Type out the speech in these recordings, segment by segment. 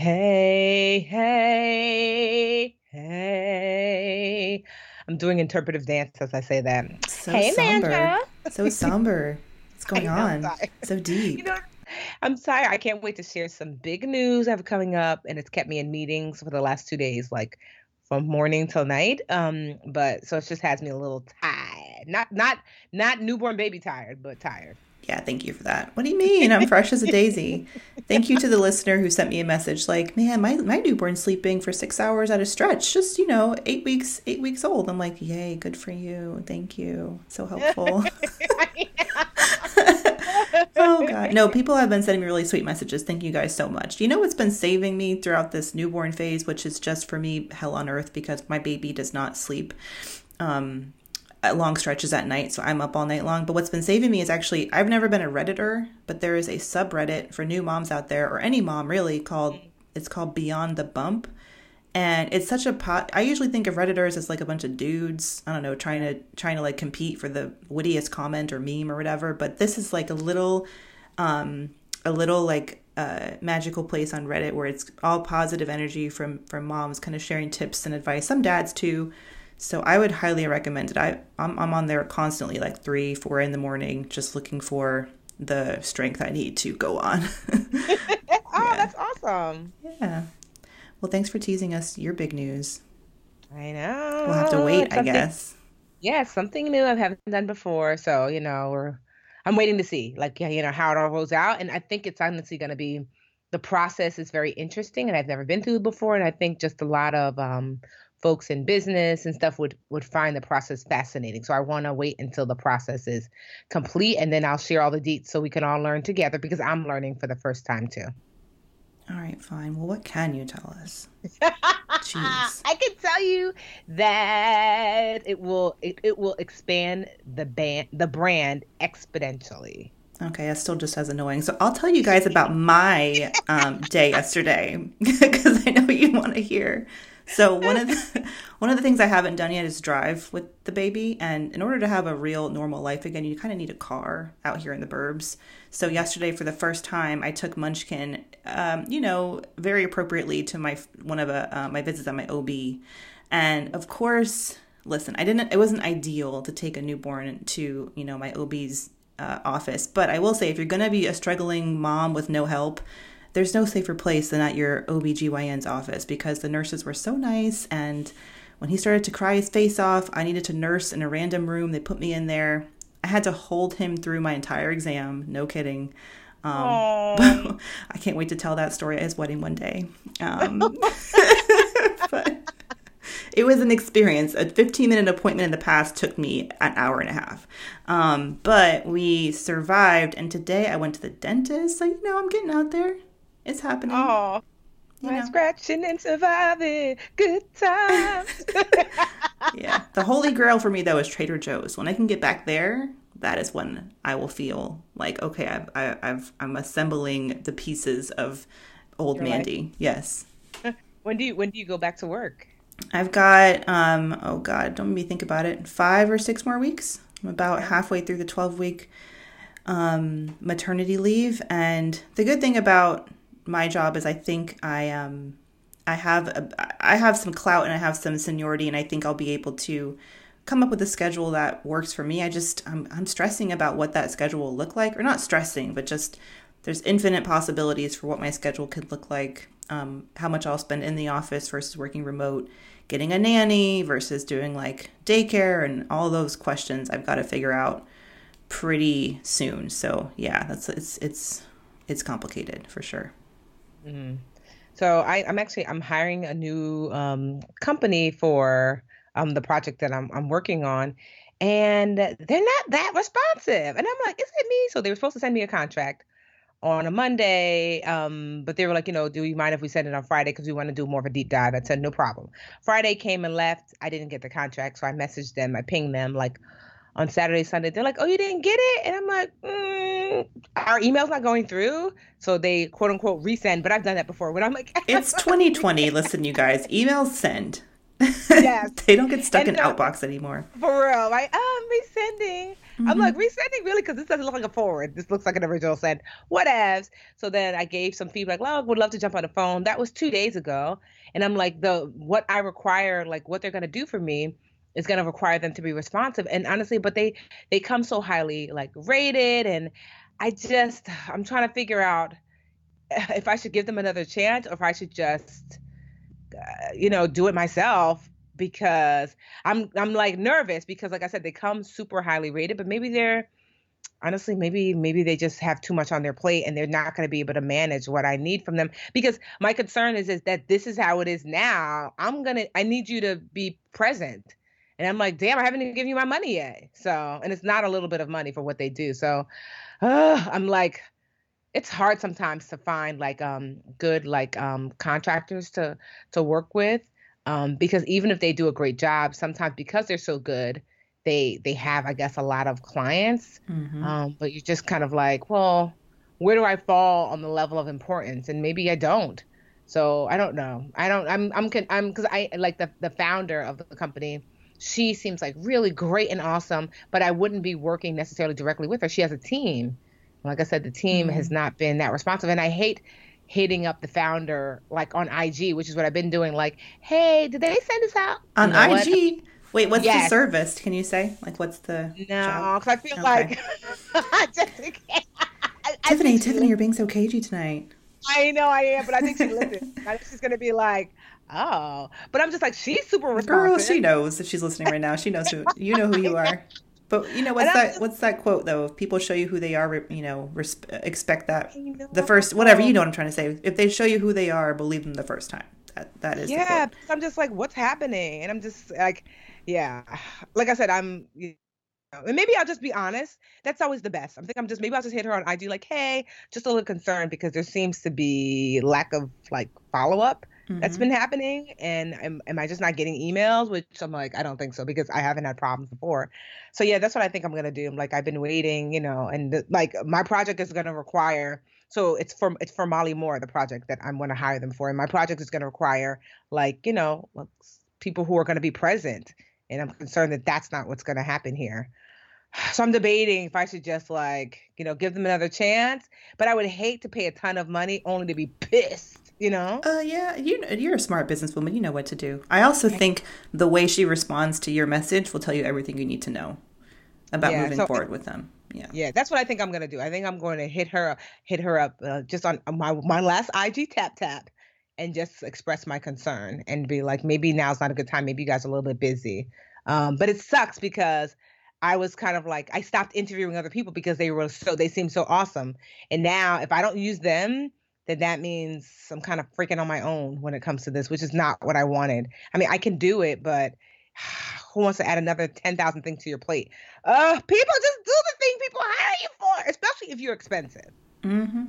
Hey, hey, hey. I'm doing interpretive dance as I say that. So hey, somber. Amanda. So somber. What's going know, on? So deep. You know, I'm sorry. I can't wait to share some big news I have coming up, and it's kept me in meetings for the last two days, like from morning till night. Um, but so it just has me a little tired. Not not not newborn baby tired, but tired. Yeah, thank you for that. What do you mean? I'm fresh as a daisy. Thank you to the listener who sent me a message like, man, my, my newborn's sleeping for six hours at a stretch, just, you know, eight weeks, eight weeks old. I'm like, yay, good for you. Thank you. So helpful. oh god. No, people have been sending me really sweet messages. Thank you guys so much. Do you know what's been saving me throughout this newborn phase, which is just for me hell on earth because my baby does not sleep. Um long stretches at night, so I'm up all night long. But what's been saving me is actually I've never been a redditor, but there is a subreddit for new moms out there, or any mom really, called it's called Beyond the Bump, and it's such a pot. I usually think of redditors as like a bunch of dudes, I don't know, trying to trying to like compete for the wittiest comment or meme or whatever. But this is like a little, um, a little like uh, magical place on Reddit where it's all positive energy from from moms, kind of sharing tips and advice. Some dads too. So I would highly recommend it. I I'm, I'm on there constantly, like three, four in the morning, just looking for the strength I need to go on. oh, that's awesome. yeah. Well, thanks for teasing us your big news. I know. We'll have to wait, It's I guess. Yeah, something new I haven't done before. So, you know, we're I'm waiting to see, like, yeah, you know, how it all rolls out. And I think it's honestly going to be the process is very interesting and I've never been through it before. And I think just a lot of um, folks in business and stuff would would find the process fascinating. So I want to wait until the process is complete and then I'll share all the deets so we can all learn together because I'm learning for the first time too. All right, fine. Well, what can you tell us? Jeez. I can tell you that it will it, it will expand the band the brand exponentially. Okay, that's still just as annoying. So I'll tell you guys about my um, day yesterday because I know you want to hear. So one of the one of the things I haven't done yet is drive with the baby, and in order to have a real normal life again, you kind of need a car out here in the burbs. So yesterday, for the first time, I took Munchkin, um, you know, very appropriately to my one of uh, uh, my visits at my OB, and of course, listen, I didn't. It wasn't ideal to take a newborn to you know my OB's uh, office. But I will say, if you're going to be a struggling mom with no help, there's no safer place than at your OBGYN's office because the nurses were so nice. And when he started to cry his face off, I needed to nurse in a random room. They put me in there. I had to hold him through my entire exam. No kidding. Um, I can't wait to tell that story at his wedding one day. Um, but it was an experience. A 15 minute appointment in the past took me an hour and a half. Um, but we survived, and today I went to the dentist. So, you know, I'm getting out there. It's happening. Oh, You know. scratching and surviving. Good times. Yeah. The holy grail for me, though, is Trader Joe's. When I can get back there, that is when I will feel like, okay, I've, I, I've, I'm assembling the pieces of old Your life. Mandy. Yes. when do you when do you go back to work? I've got um oh god, don't make me think about it. Five or six more weeks. I'm about halfway through the 12 week um maternity leave and the good thing about my job is I think I um I have a, I have some clout and I have some seniority and I think I'll be able to come up with a schedule that works for me. I just I'm I'm stressing about what that schedule will look like, or not stressing, but just there's infinite possibilities for what my schedule could look like. Um, how much I'll spend in the office versus working remote, getting a nanny versus doing like daycare, and all those questions I've got to figure out pretty soon. So yeah, that's it's it's it's complicated for sure. Mm-hmm. So I, am actually I'm hiring a new um, company for um, the project that I'm I'm working on, and they're not that responsive. And I'm like, is it me? So they were supposed to send me a contract on a Monday, um, but they were like, you know, do you mind if we send it on Friday because we want to do more of a deep dive? I said no problem. Friday came and left. I didn't get the contract, so I messaged them. I pinged them like on Saturday, Sunday. They're like, oh, you didn't get it, and I'm like, mm, our email's not going through. So they quote unquote resend, but I've done that before. When I'm like, it's 2020. Listen, you guys, emails send. Yes. they don't get stuck and in Outbox anymore. For real. Like, oh, I'm resending. Mm-hmm. I'm like, resending really? Because this doesn't look like a forward. This looks like an original send. Whatevs. So then I gave some feedback. Well, would love to jump on the phone. That was two days ago. And I'm like, the what I require, like what they're gonna do for me is going to require them to be responsive and honestly but they they come so highly like rated and i just i'm trying to figure out if i should give them another chance or if i should just uh, you know, do it myself because I'm I'm like nervous because like I said they come super highly rated but maybe they're honestly maybe maybe they just have too much on their plate and they're not going to be able to manage what I need from them because my concern is is that this is how it is now. I'm going to I need you to be present and I'm like damn I haven't even given you my money yet. So and it's not a little bit of money for what they do. So uh, I'm like it's hard sometimes to find like um good like um contractors to to work with um because even if they do a great job sometimes because they're so good they they have i guess a lot of clients. Mm-hmm. um but you're just kind of like well where do i fall on the level of importance? And maybe i don't. So i don't know. I don't i'm i'm i'm because i like the the founder of the company she seems like really great and awesome but i wouldn't be working necessarily directly with her she has a team like I said, the team mm-hmm. has not been that responsive. And I hate hitting up the founder like on IG, which is what I've been doing. Like, hey, did they send us out? On you know IG? What? Wait, what's yes. the service? Can you say? Like, what's the. No, because I feel okay. like. Tiffany, Tiffany, you're being so cagey tonight. I know I am, but I think she listens. I think she's going to be like, oh. But I'm just like, she's super responsive. Girl, she knows if she's listening right now. She knows who, you know who you are. But you know what's that? Just, what's that quote though? If people show you who they are, you know, res- expect that the first whatever you know what I'm trying to say. If they show you who they are, believe them the first time. That that is yeah. I'm just like, what's happening? And I'm just like, yeah. Like I said, I'm. You know, and maybe I'll just be honest. That's always the best. I think I'm just maybe I'll just hit her on IG like, hey, just a little concerned because there seems to be lack of like follow up mm-hmm. that's been happening and am, am i just not getting emails which i'm like i don't think so because i haven't had problems before so yeah that's what i think i'm going to do i'm like i've been waiting you know and the, like my project is going to require so it's for it's for Mali Moore the project that i'm going to hire them for and my project is going to require like you know people who are going to be present and i'm concerned that that's not what's going to happen here so I'm debating if I should just like, you know, give them another chance. But I would hate to pay a ton of money only to be pissed you know? Uh yeah you you're a smart businesswoman you know what to do. I also think the way she responds to your message will tell you everything you need to know about yeah, moving so, forward with them. Yeah. Yeah that's what i think i'm going to do. I think i'm going to hit her hit her up uh, just on my my last ig tap tap and just express my concern and be like maybe now's not a good time. Maybe you guys are a little bit busy. Um, but it sucks because I was kind of like I stopped interviewing other people because they were so they seemed so awesome. And now if I don't use them, then that means I'm kind of freaking on my own when it comes to this, which is not what I wanted. I mean, I can do it, but who wants to add another 10,000 things to your plate? Uh, people just do the thing people hire you for, especially if you're expensive. Mm-hmm.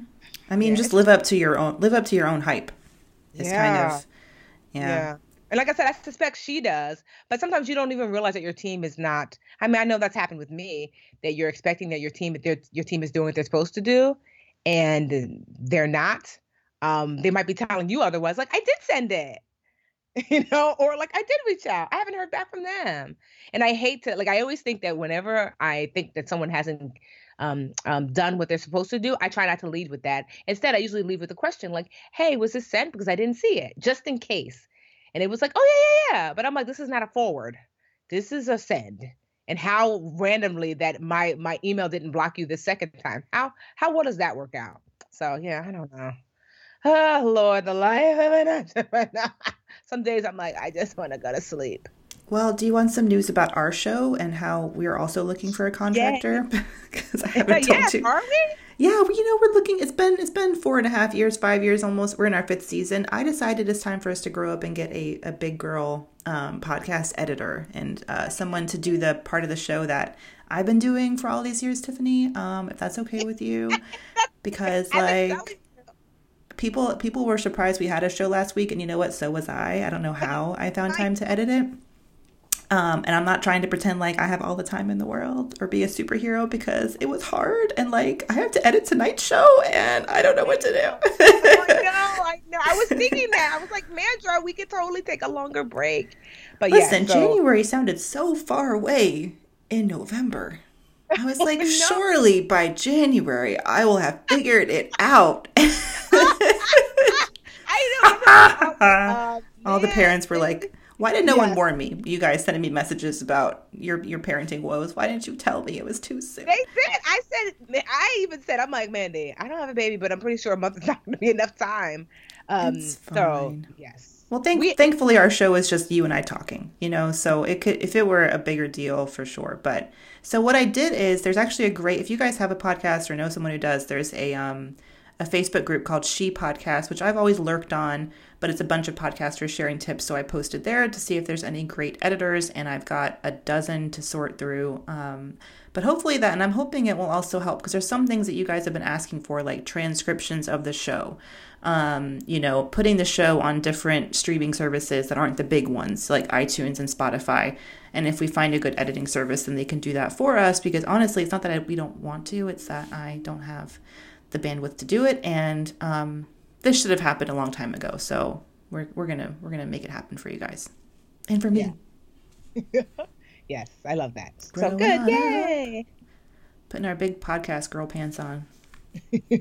I mean, yeah, just live up to your own, live up to your own hype. It's yeah. kind of, yeah. yeah. And like I said, I suspect she does, but sometimes you don't even realize that your team is not. I mean, I know that's happened with me that you're expecting that your team, your team is doing what they're supposed to do, and they're not, um, they might be telling you otherwise, like, I did send it, you know, or like, I did reach out. I haven't heard back from them. And I hate to, like, I always think that whenever I think that someone hasn't um, um, done what they're supposed to do, I try not to lead with that. Instead, I usually leave with a question like, hey, was this sent? Because I didn't see it, just in case. And it was like, oh, yeah, yeah, yeah. But I'm like, this is not a forward this is a send and how randomly that my my email didn't block you the second time how how well does that work out so yeah i don't know oh lord the life of an some days i'm like i just want to go to sleep well, do you want some news about our show and how we're also looking for a contractor? Because I haven't told yes, you. Are we? Yeah, well, you know, we're looking. It's been it's been four and a half years, five years almost. We're in our fifth season. I decided it's time for us to grow up and get a a big girl um, podcast editor and uh, someone to do the part of the show that I've been doing for all these years, Tiffany. Um, if that's okay with you, because like people people were surprised we had a show last week, and you know what? So was I. I don't know how I found time to edit it. Um, and I'm not trying to pretend like I have all the time in the world or be a superhero because it was hard and like I have to edit tonight's show and I don't know what to do. oh, I know, I know. I was thinking that. I was like, Mandra, we could totally take a longer break. But listen, yeah, so... January sounded so far away in November. I was like, surely by January I will have figured it out. I know. Uh, All the parents were like, why did no yeah. one warn me? You guys sending me messages about your your parenting woes. Why didn't you tell me it was too soon? They did. I said. I even said, I'm like, Mandy, I don't have a baby, but I'm pretty sure a month is not going to be enough time. Um, so yes. Well, thank, we, thankfully, our show is just you and I talking. You know, so it could if it were a bigger deal for sure. But so what I did is there's actually a great if you guys have a podcast or know someone who does, there's a um a Facebook group called She Podcast, which I've always lurked on but it's a bunch of podcasters sharing tips. So I posted there to see if there's any great editors, and I've got a dozen to sort through. Um, but hopefully that, and I'm hoping it will also help because there's some things that you guys have been asking for, like transcriptions of the show. Um, you know, putting the show on different streaming services that aren't the big ones like iTunes and Spotify. And if we find a good editing service, then they can do that for us because honestly, it's not that I, we don't want to, it's that I don't have the bandwidth to do it. And um, this should have happened a long time ago. So we're we're gonna we're gonna make it happen for you guys and for me. Yeah. yes, I love that. so good, yay! Putting our big podcast girl pants on,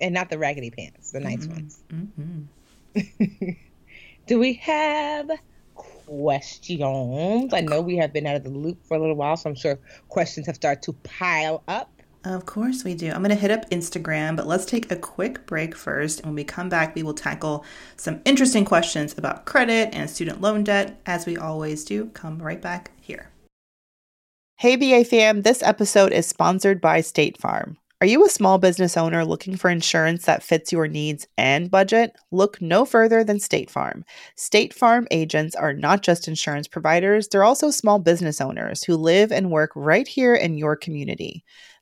and not the raggedy pants, the nice mm-hmm. ones. Mm-hmm. Do we have questions? I know we have been out of the loop for a little while, so I'm sure questions have started to pile up. Of course we do. I'm going to hit up Instagram, but let's take a quick break first. And when we come back, we will tackle some interesting questions about credit and student loan debt, as we always do. Come right back here. Hey, BA fam, this episode is sponsored by State Farm. Are you a small business owner looking for insurance that fits your needs and budget? Look no further than State Farm. State Farm agents are not just insurance providers, they're also small business owners who live and work right here in your community.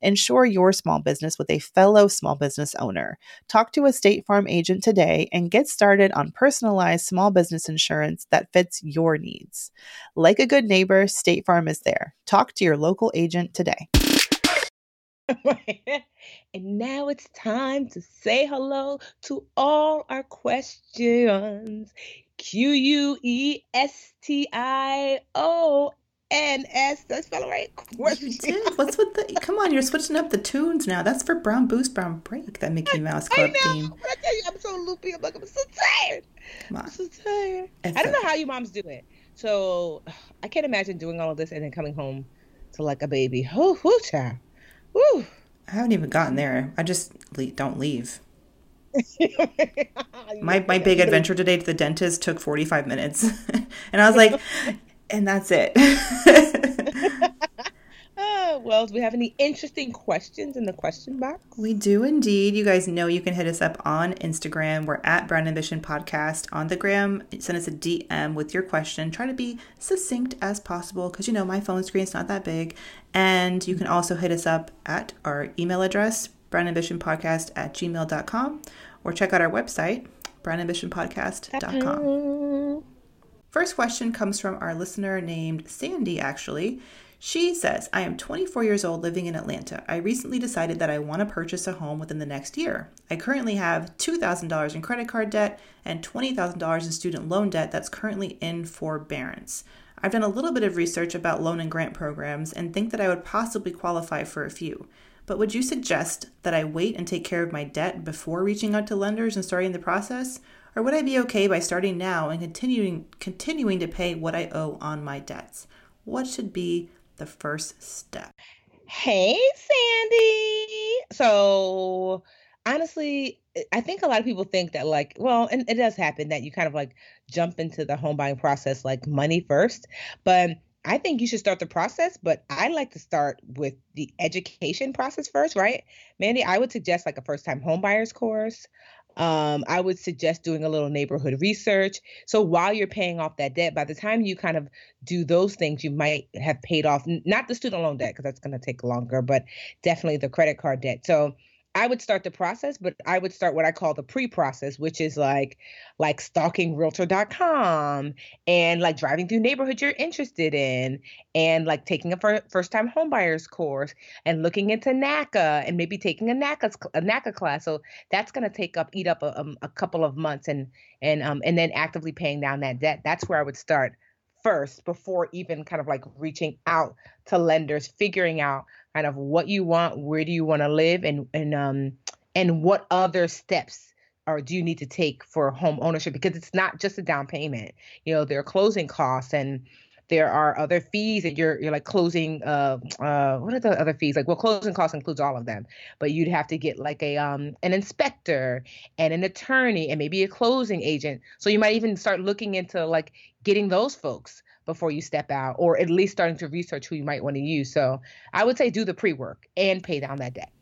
Ensure your small business with a fellow small business owner. Talk to a State Farm agent today and get started on personalized small business insurance that fits your needs. Like a good neighbor, State Farm is there. Talk to your local agent today. and now it's time to say hello to all our questions. Q U E S T I O Did I spell it right? You did. What's with the? Come on, you're switching up the tunes now. That's for Brown Boost, Brown Break. That Mickey Mouse Club I know, theme. But I tell you, I'm so loopy. I'm like, I'm so tired. I'm so tired. I don't know how you moms do it. So I can't imagine doing all of this and then coming home to like a baby. Whoo, whoo, child. Whoo. I haven't even gotten there. I just don't leave. my my big adventure today to the dentist took 45 minutes. and I was like, and that's it. uh, well, do we have any interesting questions in the question box? We do indeed. You guys know you can hit us up on Instagram. We're at Brown Ambition Podcast on the gram. Send us a DM with your question. Try to be succinct as possible because you know my phone screen's not that big. And you can also hit us up at our email address, brownambitionpodcast at gmail.com, or check out our website, brownambitionpodcast.com. First question comes from our listener named Sandy, actually. She says, I am 24 years old living in Atlanta. I recently decided that I want to purchase a home within the next year. I currently have $2,000 in credit card debt and $20,000 in student loan debt that's currently in forbearance. I've done a little bit of research about loan and grant programs and think that I would possibly qualify for a few. But would you suggest that I wait and take care of my debt before reaching out to lenders and starting the process? Or would I be okay by starting now and continuing continuing to pay what I owe on my debts? What should be the first step. Hey, Sandy. So, honestly, I think a lot of people think that, like, well, and it does happen that you kind of like jump into the home buying process like money first. But I think you should start the process, but I like to start with the education process first, right? Mandy, I would suggest like a first time home buyers course. Um, I would suggest doing a little neighborhood research. So while you're paying off that debt, by the time you kind of do those things, you might have paid off not the student loan debt because that's going to take longer, but definitely the credit card debt. So I would start the process, but I would start what I call the pre-process, which is like like stalking realtor.com and like driving through neighborhoods you're interested in and like taking a first time homebuyers course and looking into NACA and maybe taking a NACA a NACA class. So that's going to take up eat up a, um, a couple of months and and um and then actively paying down that debt. That's where I would start first before even kind of like reaching out to lenders, figuring out kind of what you want, where do you want to live, and and um and what other steps or do you need to take for home ownership because it's not just a down payment. You know, there are closing costs and there are other fees that you're you're like closing uh uh what are the other fees like well closing costs includes all of them but you'd have to get like a um an inspector and an attorney and maybe a closing agent so you might even start looking into like getting those folks before you step out, or at least starting to research who you might want to use. So I would say do the pre work and pay down that debt.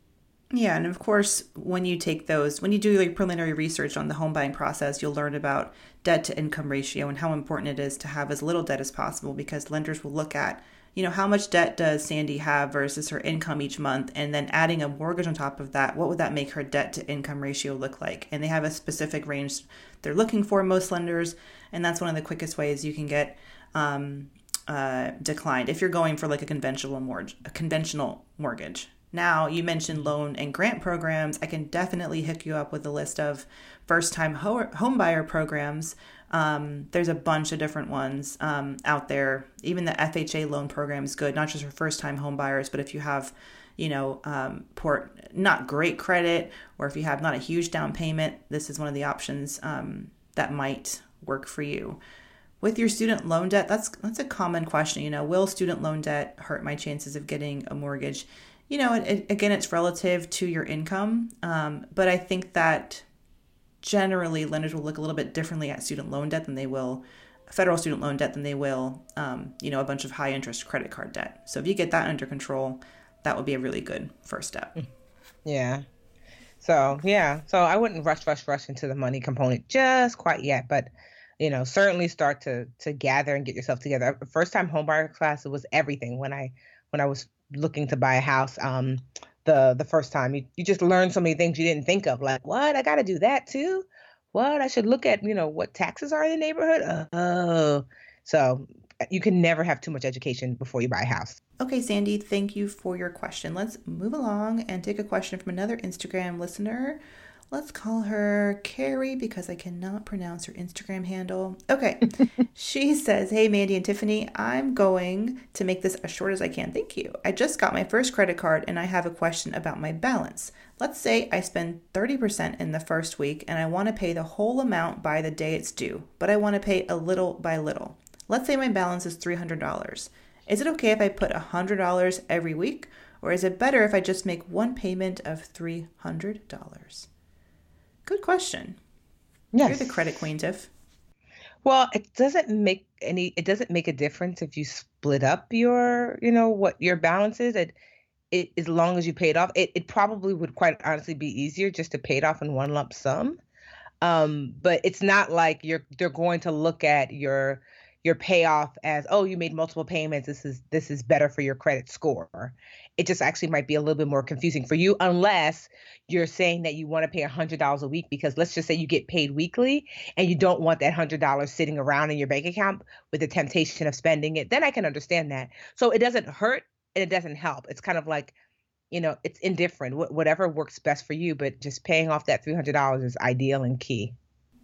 Yeah, and of course, when you take those, when you do like preliminary research on the home buying process, you'll learn about debt to income ratio and how important it is to have as little debt as possible because lenders will look at, you know, how much debt does Sandy have versus her income each month, and then adding a mortgage on top of that, what would that make her debt to income ratio look like? And they have a specific range they're looking for, most lenders, and that's one of the quickest ways you can get um, uh, declined if you're going for like a conventional mortgage. A conventional mortgage. Now, you mentioned loan and grant programs. I can definitely hook you up with a list of first time ho- home buyer programs. Um, there's a bunch of different ones um, out there. Even the FHA loan program is good, not just for first time home buyers, but if you have, you know, um, port not great credit, or if you have not a huge down payment, this is one of the options um, that might work for you with your student loan debt that's that's a common question you know will student loan debt hurt my chances of getting a mortgage you know it, it, again it's relative to your income um, but i think that generally lenders will look a little bit differently at student loan debt than they will federal student loan debt than they will um, you know a bunch of high interest credit card debt. So if you get that under control that would be a really good first step. Mm. yeah. So yeah. So i wouldn't rush rush rush into the money component just quite yet but you know certainly start to to gather and get yourself together. First time homebuyer class it was everything. When i when i was looking to buy a house um the the first time. You, you just learn so many things you didn't think of like what? I gotta do that too? What? I should look at you know what taxes are in the neighborhood? Oh so you can never have too much education before you buy a house. Okay sandy thank you for your question. Let's move along and take a question from another instagram listener Let's call her Carrie because I cannot pronounce her Instagram handle. Okay. she says, Hey, Mandy and Tiffany, I'm going to make this as short as I can. Thank you. I just got my first credit card and I have a question about my balance. Let's say I spend 30% in the first week and I want to pay the whole amount by the day it's due, but I want to pay a little by little. Let's say my balance is $300. Is it okay if I put $100 every week, or is it better if I just make one payment of $300? Good question. Yes. You're the credit queen, Tiff. Well, it doesn't make any it doesn't make a difference if you split up your, you know, what your balance is. It, it as long as you pay it off. It it probably would quite honestly be easier just to pay it off in one lump sum. Um, but it's not like you're they're going to look at your your payoff as oh you made multiple payments. This is this is better for your credit score. It just actually might be a little bit more confusing for you unless you're saying that you want to pay $100 a week because let's just say you get paid weekly and you don't want that $100 sitting around in your bank account with the temptation of spending it then i can understand that. So it doesn't hurt and it doesn't help. It's kind of like you know it's indifferent. Wh- whatever works best for you but just paying off that $300 is ideal and key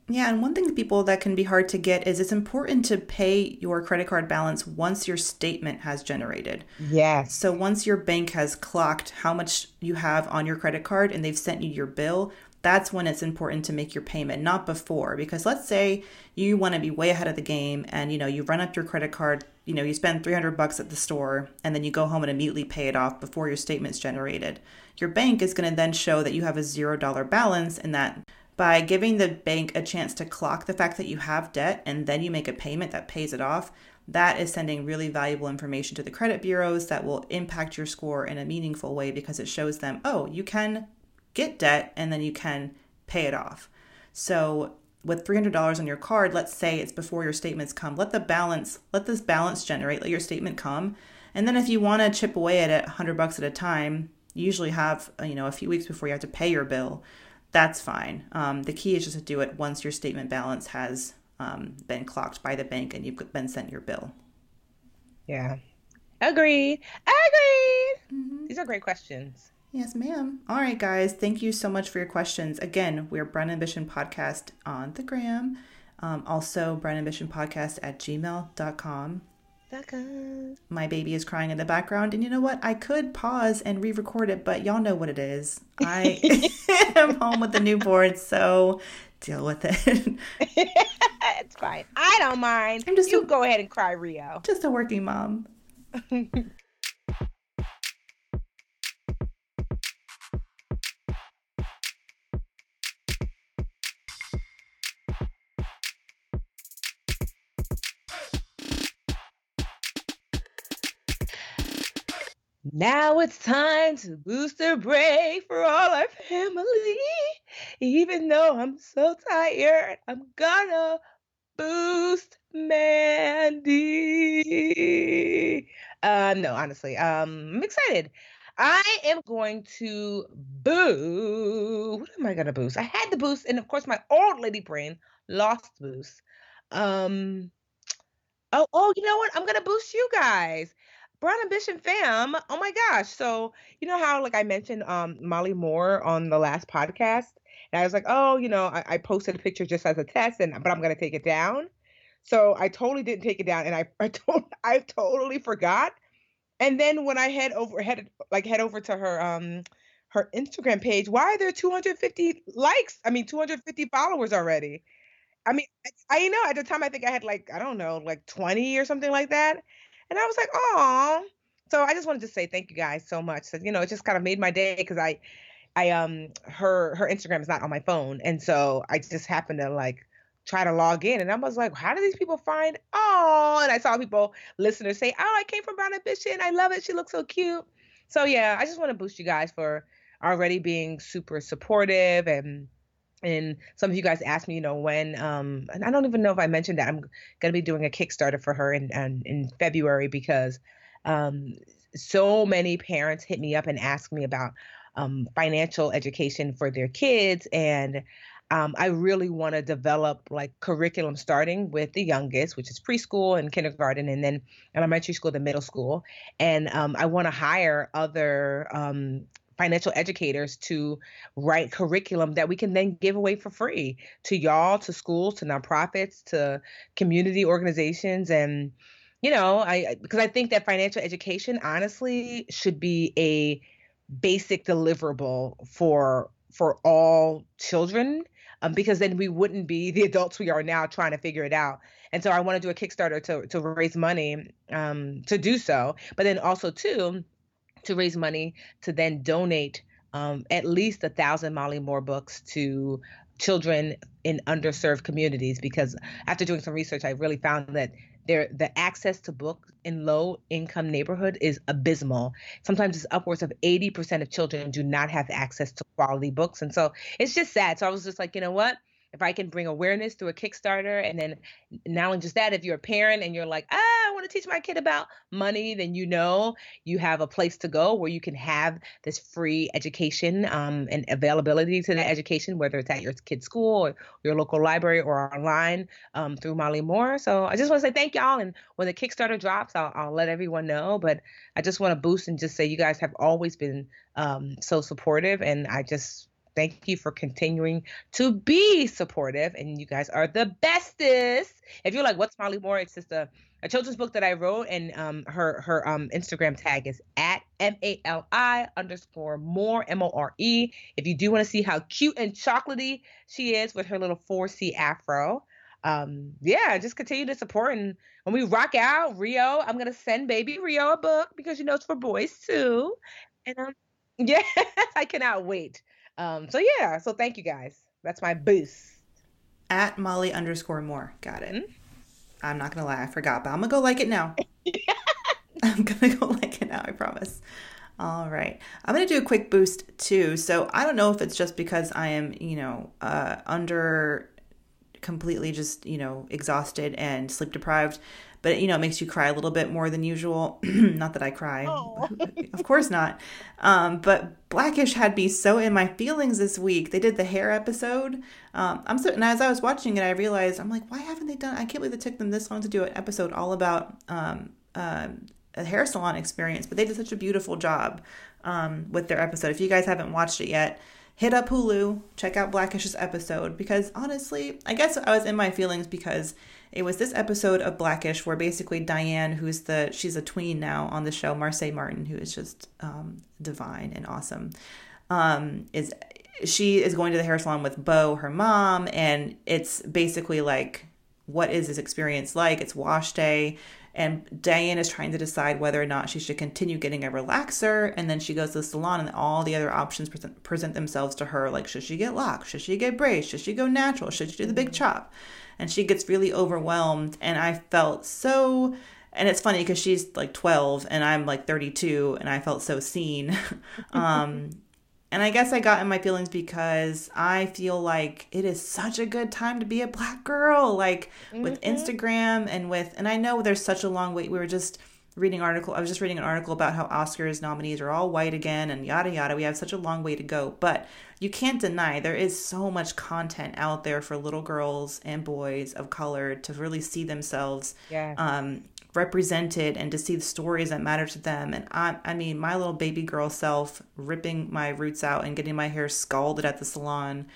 yeah, and one thing people that can be hard to get is it's important to pay your credit card balance once your statement has generated. Yes. So once your bank has clocked how much you have on your credit card and they've sent you your bill, that's when it's important to make your payment, not before. Because let's say you want to be way ahead of the game and you know, you run up your credit card, you know, you spend 300 bucks at the store and then you go home and immediately pay it off before your statement's generated. Your bank is going to then show that you have a $0 balance and that by giving the bank a chance to clock the fact that you have debt and then you make a payment that pays it off, that is sending really valuable information to the credit bureaus that will impact your score in a meaningful way because it shows them, oh, you can get debt and then you can pay it off. So with $300 on your card, let's say it's before your statements come, let the balance, let this balance generate, let your statement come. And then if you want to chip away at it 100 bucks at a time, you usually have, you know, a few weeks before you have to pay your bill that's fine. Um, the key is just to do it once your statement balance has um, been clocked by the bank and you've been sent your bill. Yeah. Agreed. Agreed. Mm-hmm. These are great questions. Yes, ma'am. All right, guys. Thank you so much for your questions. Again, we're Brown Ambition Podcast on the gram. Um, also, Brown Ambition Podcast at gmail.com. My baby is crying in the background, and you know what? I could pause and re-record it, but y'all know what it is. I am home with the newborn, so deal with it. it's fine. I don't mind. I'm just you a, go ahead and cry, Rio. Just a working mom. Now it's time to boost a break for all our family. Even though I'm so tired, I'm gonna boost Mandy. Uh, no, honestly, um, I'm excited. I am going to boost. What am I gonna boost? I had the boost, and of course, my old lady brain lost boost. Um. Oh, oh, you know what? I'm gonna boost you guys. Brown Ambition fam. Oh my gosh. So, you know how like I mentioned um Mali Moore on the last podcast? And I was like, oh, you know, I, I posted a picture just as a test and but I'm gonna take it down. So I totally didn't take it down and I I I totally forgot. And then when I head over head like head over to her um her Instagram page, why are there 250 likes? I mean 250 followers already. I mean, I, I know at the time I think I had like I don't know, like 20 or something like that. And I was like, oh. So I just wanted to say thank you guys so much. So, you know, it just kind of made my day because I, I um, her her Instagram is not on my phone, and so I just happened to like try to log in, and I was like, how do these people find? Oh, and I saw people listeners say, oh, I came from Brown Ambition. I love it. She looks so cute. So yeah, I just want to boost you guys for already being super supportive and and some of you guys asked me, you know, when, um, and I don't even know if I mentioned that I'm going to be doing a Kickstarter for her in, in, in February because um, so many parents hit me up and ask me about um, financial education for their kids. And um, I really want to develop like curriculum starting with the youngest, which is preschool and kindergarten, and then elementary school, the middle school. And um, I want to hire other um, financial educators to write curriculum that we can then give away for free to y'all, to schools, to nonprofits, to community organizations and you know, I because I think that financial education honestly should be a basic deliverable for for all children um, because then we wouldn't be the adults we are now trying to figure it out. And so I want to do a Kickstarter to to raise money um, to do so, but then also too to raise money to then donate um, at least a thousand Mali Moore books to children in underserved communities because after doing some research, I really found that there the access to books in low income neighborhood is abysmal. Sometimes it's upwards of 80% of children do not have access to quality books. And so it's just sad. So I was just like, you know what? If I can bring awareness through a Kickstarter, and then not only just that, if you're a parent and you're like, ah, I want to teach my kid about money, then you know you have a place to go where you can have this free education um, and availability to that education, whether it's at your kid's school or your local library or online um, through Mali Moore. So I just want to say thank y'all. And when the Kickstarter drops, I'll, I'll let everyone know. But I just want to boost and just say you guys have always been um, so supportive, and I just thank you for continuing to be supportive. And you guys are the bestest. If you're like, what's Mali Moore? It's just a, a children's book that I wrote, and um, her her um, Instagram tag is at M A L I underscore more M O R E. If you do want to see how cute and chocolatey she is with her little 4C afro, um, yeah, just continue to support. And when we rock out Rio, I'm gonna send baby Rio a book because you know it's for boys too. And um, yeah, I cannot wait. Um, so yeah, so thank you guys. That's my boost. At Mali underscore more. Got it. Mm-hmm. I'm not gonna lie, I forgot, but I'm gonna go like it now. I'm gonna go like it now, I promise. All right. I'm going to do a quick boost too. So I don't know if it's just because I am, you know, uh, under completely just, you know, exhausted and sleep deprived. But, you know, it makes you cry a little bit more than usual. not that I cry. Oh. of course not. Um, but Blackish had me so in my feelings this week. They did the hair episode. Um, I'm so, and as I was watching it, I realized, I'm like, why haven't they done, I can't believe it took them this long to do an episode all about um, uh, a hair salon experience. But they did such a beautiful job um, with their episode. If you guys haven't watched it yet, hit up Hulu, check out Blackish's episode because honestly, I guess I was in my feelings because it was this episode of Blackish where basically Diane, who's the she's a tween now on the show, Marsai Martin, who is just um, divine and awesome, um, is she is going to the hair salon with Bo, her mom, and it's basically like, what is this experience like? It's wash day and Diane is trying to decide whether or not she should continue getting a relaxer. And then she goes to the salon, and all the other options present, present themselves to her like, should she get locked? Should she get braids? Should she go natural? Should she do the big mm-hmm. chop? And she gets really overwhelmed. And I felt so. And it's funny because she's like 12 and I'm like 32, and I felt so seen. um, and I guess I got in my feelings because I feel like it is such a good time to be a black girl, like mm-hmm. with Instagram and with, and I know there's such a long wait. We were just reading article. I was just reading an article about how Oscars nominees are all white again and yada yada. We have such a long way to go, but you can't deny there is so much content out there for little girls and boys of color to really see themselves yeah. um, represented and to see the stories that matter to them. And I, I mean, my little baby girl self ripping my roots out and getting my hair scalded at the salon,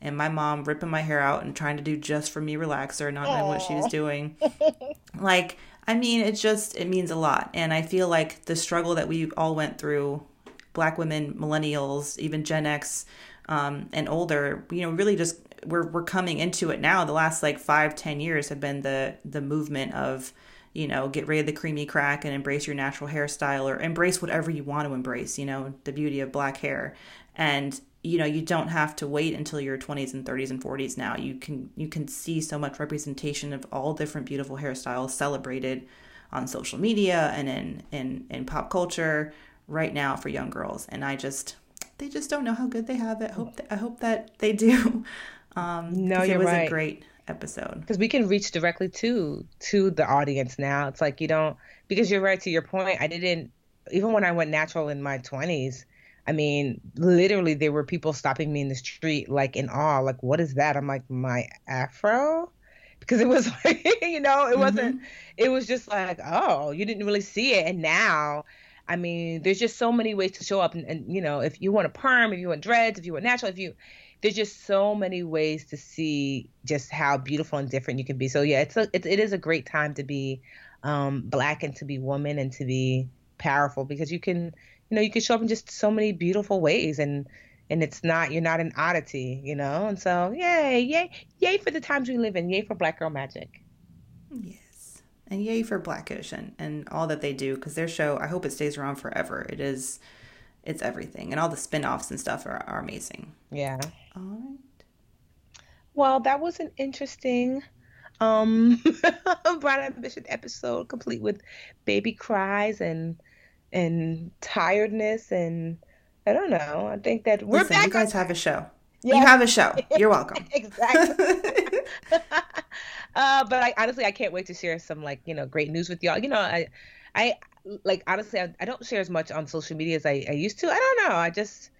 and my mom ripping my hair out and trying to do just for me relaxer, not knowing what she was doing. like, I mean, it just it means a lot, and I feel like the struggle that we all went through, Black women, millennials, even Gen X. Um, and older, you know, really just we're we're coming into it now. The last like five, ten years have been the the movement of you know, get rid of the creamy crack and embrace your natural hairstyle or embrace whatever you want to embrace, you know, the beauty of black hair. And you know, you don't have to wait until your 20s and 30s and 40s now. You can you can see so much representation of all different beautiful hairstyles celebrated on social media and in in in pop culture right now for young girls. And I just they just don't know how good they have it. Hope that, I hope that they do. Um, no, you're it was right. a great episode. Because we can reach directly to to the audience now. It's like you don't because you're right to your point i didn't even when i went natural in my 20s i mean literally there were people stopping me in the street like in awe like what is that? I'm like my afro? Because it was like you know it mm-hmm. wasn't it was just like oh you didn't really see it. And now I mean, there's just so many ways to show up, and, and, you know, if you want a perm, if you want dreads, if you want natural, if you, there's just so many ways to see just how beautiful and different you can be. So yeah, it's a it, it is a great time to be um, black and to be woman and to be powerful because you can you know you can show up in just so many beautiful ways and and it's not you're not an oddity you know? And so yay yay yay for the times we live in. Yay for black girl magic. Yes. And yay for blackish and, and all that they do because their show i hope it stays around forever. It is it's everything and all the spin-offs and stuff are, are amazing yeah all right well that was an interesting um bright ambition episode complete with baby cries and and tiredness and i don't know i think that we're Listen, back you guys have a show Yes. You have a show. You're welcome. exactly. uh, but I honestly, I can't wait to share some like you know great news with y'all. You know, I, I like honestly, I, I don't share as much on social media as I, I used to. I don't know. I just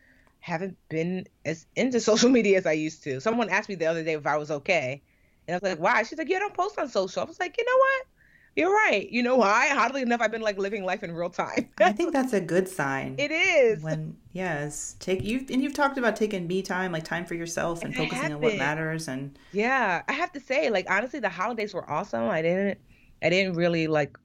haven't been as into social media as I used to. Someone asked me the other day if I was okay, and I was like, "Why?" She's like, "You don't post on social." I was like, "You know what? You're right. You know why? Oddly enough, I've been like living life in real time. I think that's a good sign. It is. When yes, take you and you've talked about taking me time, like time for yourself and, and focusing on what matters. And yeah, I have to say, like honestly, the holidays were awesome. I didn't, I didn't really like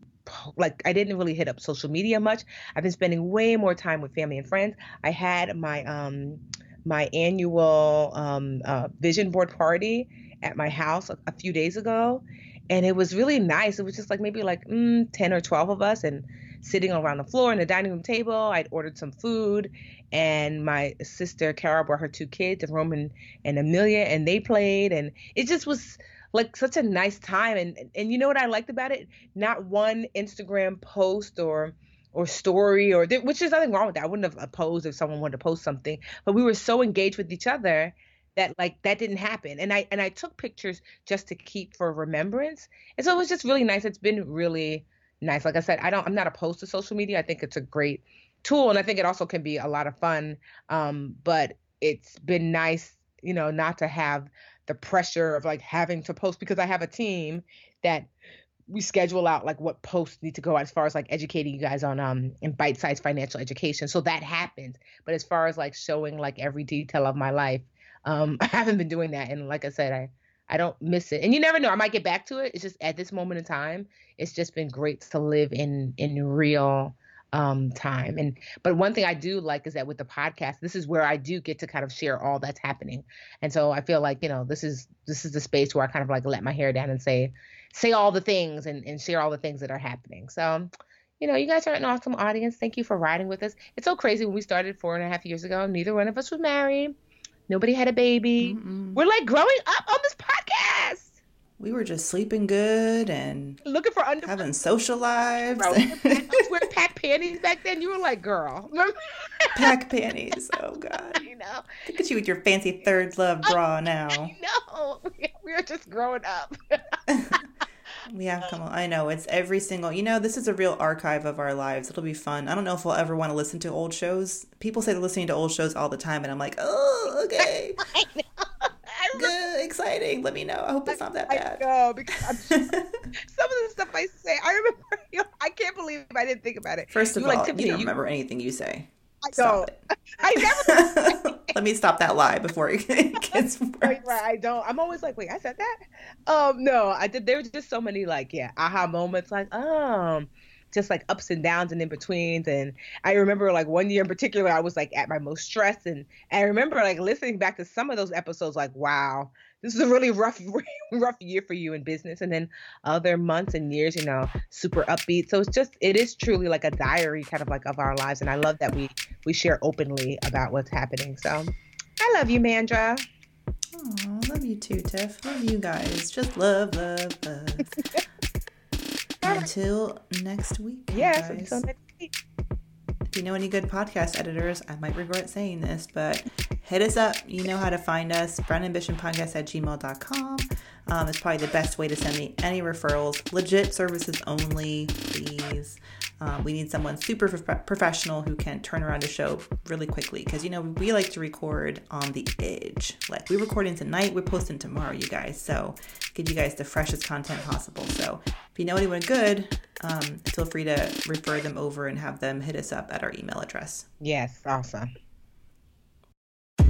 like I didn't really hit up social media much. I've been spending way more time with family and friends. I had my um my annual um uh, vision board party at my house a, a few days ago and it was really nice. It was just like maybe like mm, 10 or 12 of us and sitting around the floor in the dining room table. I'd ordered some food and my sister Carol brought her two kids, Roman and Amelia, and they played and it just was like such a nice time and and you know what I liked about it? Not one Instagram post or or story or which is nothing wrong with that. I wouldn't have opposed if someone wanted to post something, but we were so engaged with each other that like that didn't happen. And i and i took pictures just to keep for remembrance. And so it was just really nice. It's been really nice. Like i said i don't i'm not opposed to social media. I think it's a great tool and i think it also can be a lot of fun. Um, but it's been nice you know not to have the pressure of like having to post because i have a team that we schedule out like what posts need to go out as far as like educating you guys on um in bite-sized financial education so that happens but as far as like showing like every detail of my life um, I haven't been doing that, and like I said, I I don't miss it. And you never know, I might get back to it. It's just at this moment in time, it's just been great to live in in real um time and but one thing i do like is that with the podcast this is where i do get to kind of share all that's happening and so i feel like you know this is this is the space where i kind of like let my hair down and say say all the things and, and share all the things that are happening so you know you guys are an awesome audience thank you for riding with us it's so crazy when we started four and a half years ago neither one of us was married Nobody had a baby. Mm-mm. We're like growing up on this podcast. We were just sleeping good and looking for under having social lives. Bro, wearing pack panties back then. You were like, girl. pack panties. Oh God. You know. Look at you with your fancy ThirdLove oh, bra now. No, we are just growing up. We have come. On. I know it's every single. You know, this is a real archive of our lives. It'll be fun. I don't know if we'll ever want to listen to old shows. People say they're listening to old shows all the time, and I'm like, oh, okay. Exciting. Let me know. I hope it's not that bad. I know because I'm just, some of the stuff I say. I remember. You know, I can't believe I didn't think about it. First of you all, like, you don't remember anything you say. I don't. I never. Let me stop that lie before it gets worse. Right, right, I don't. I'm always like, wait, I said that. Um, no, I did. There were just so many like, yeah, aha moments, like, um, just like ups and downs and in betweens. And I remember like one year in particular, I was like at my most stressed, and I remember like listening back to some of those episodes, like, wow, this is a really rough rough year for you in business and then other months and years you know super upbeat so it's just it is truly like a diary kind of like of our lives and i love that we we share openly about what's happening so i love you Mandi Oh, love you too, Tiff. Love you guys. Just love, love, love. until next week. Yes, until next week. If you know any good podcast editors, I might regret saying this, but hit us up. You know how to find us. Brownambitionpodcast at gmail.com. Um, it's probably the best way to send me any referrals. Legit services only, please. Um, we need someone super prof- professional who can turn around a show really quickly because you know we like to record on the edge. Like we're recording tonight, we're posting tomorrow, you guys. So give you guys the freshest content possible. So if you know anyone good, um, feel free to refer them over and have them hit us up at our email address. Yes, awesome.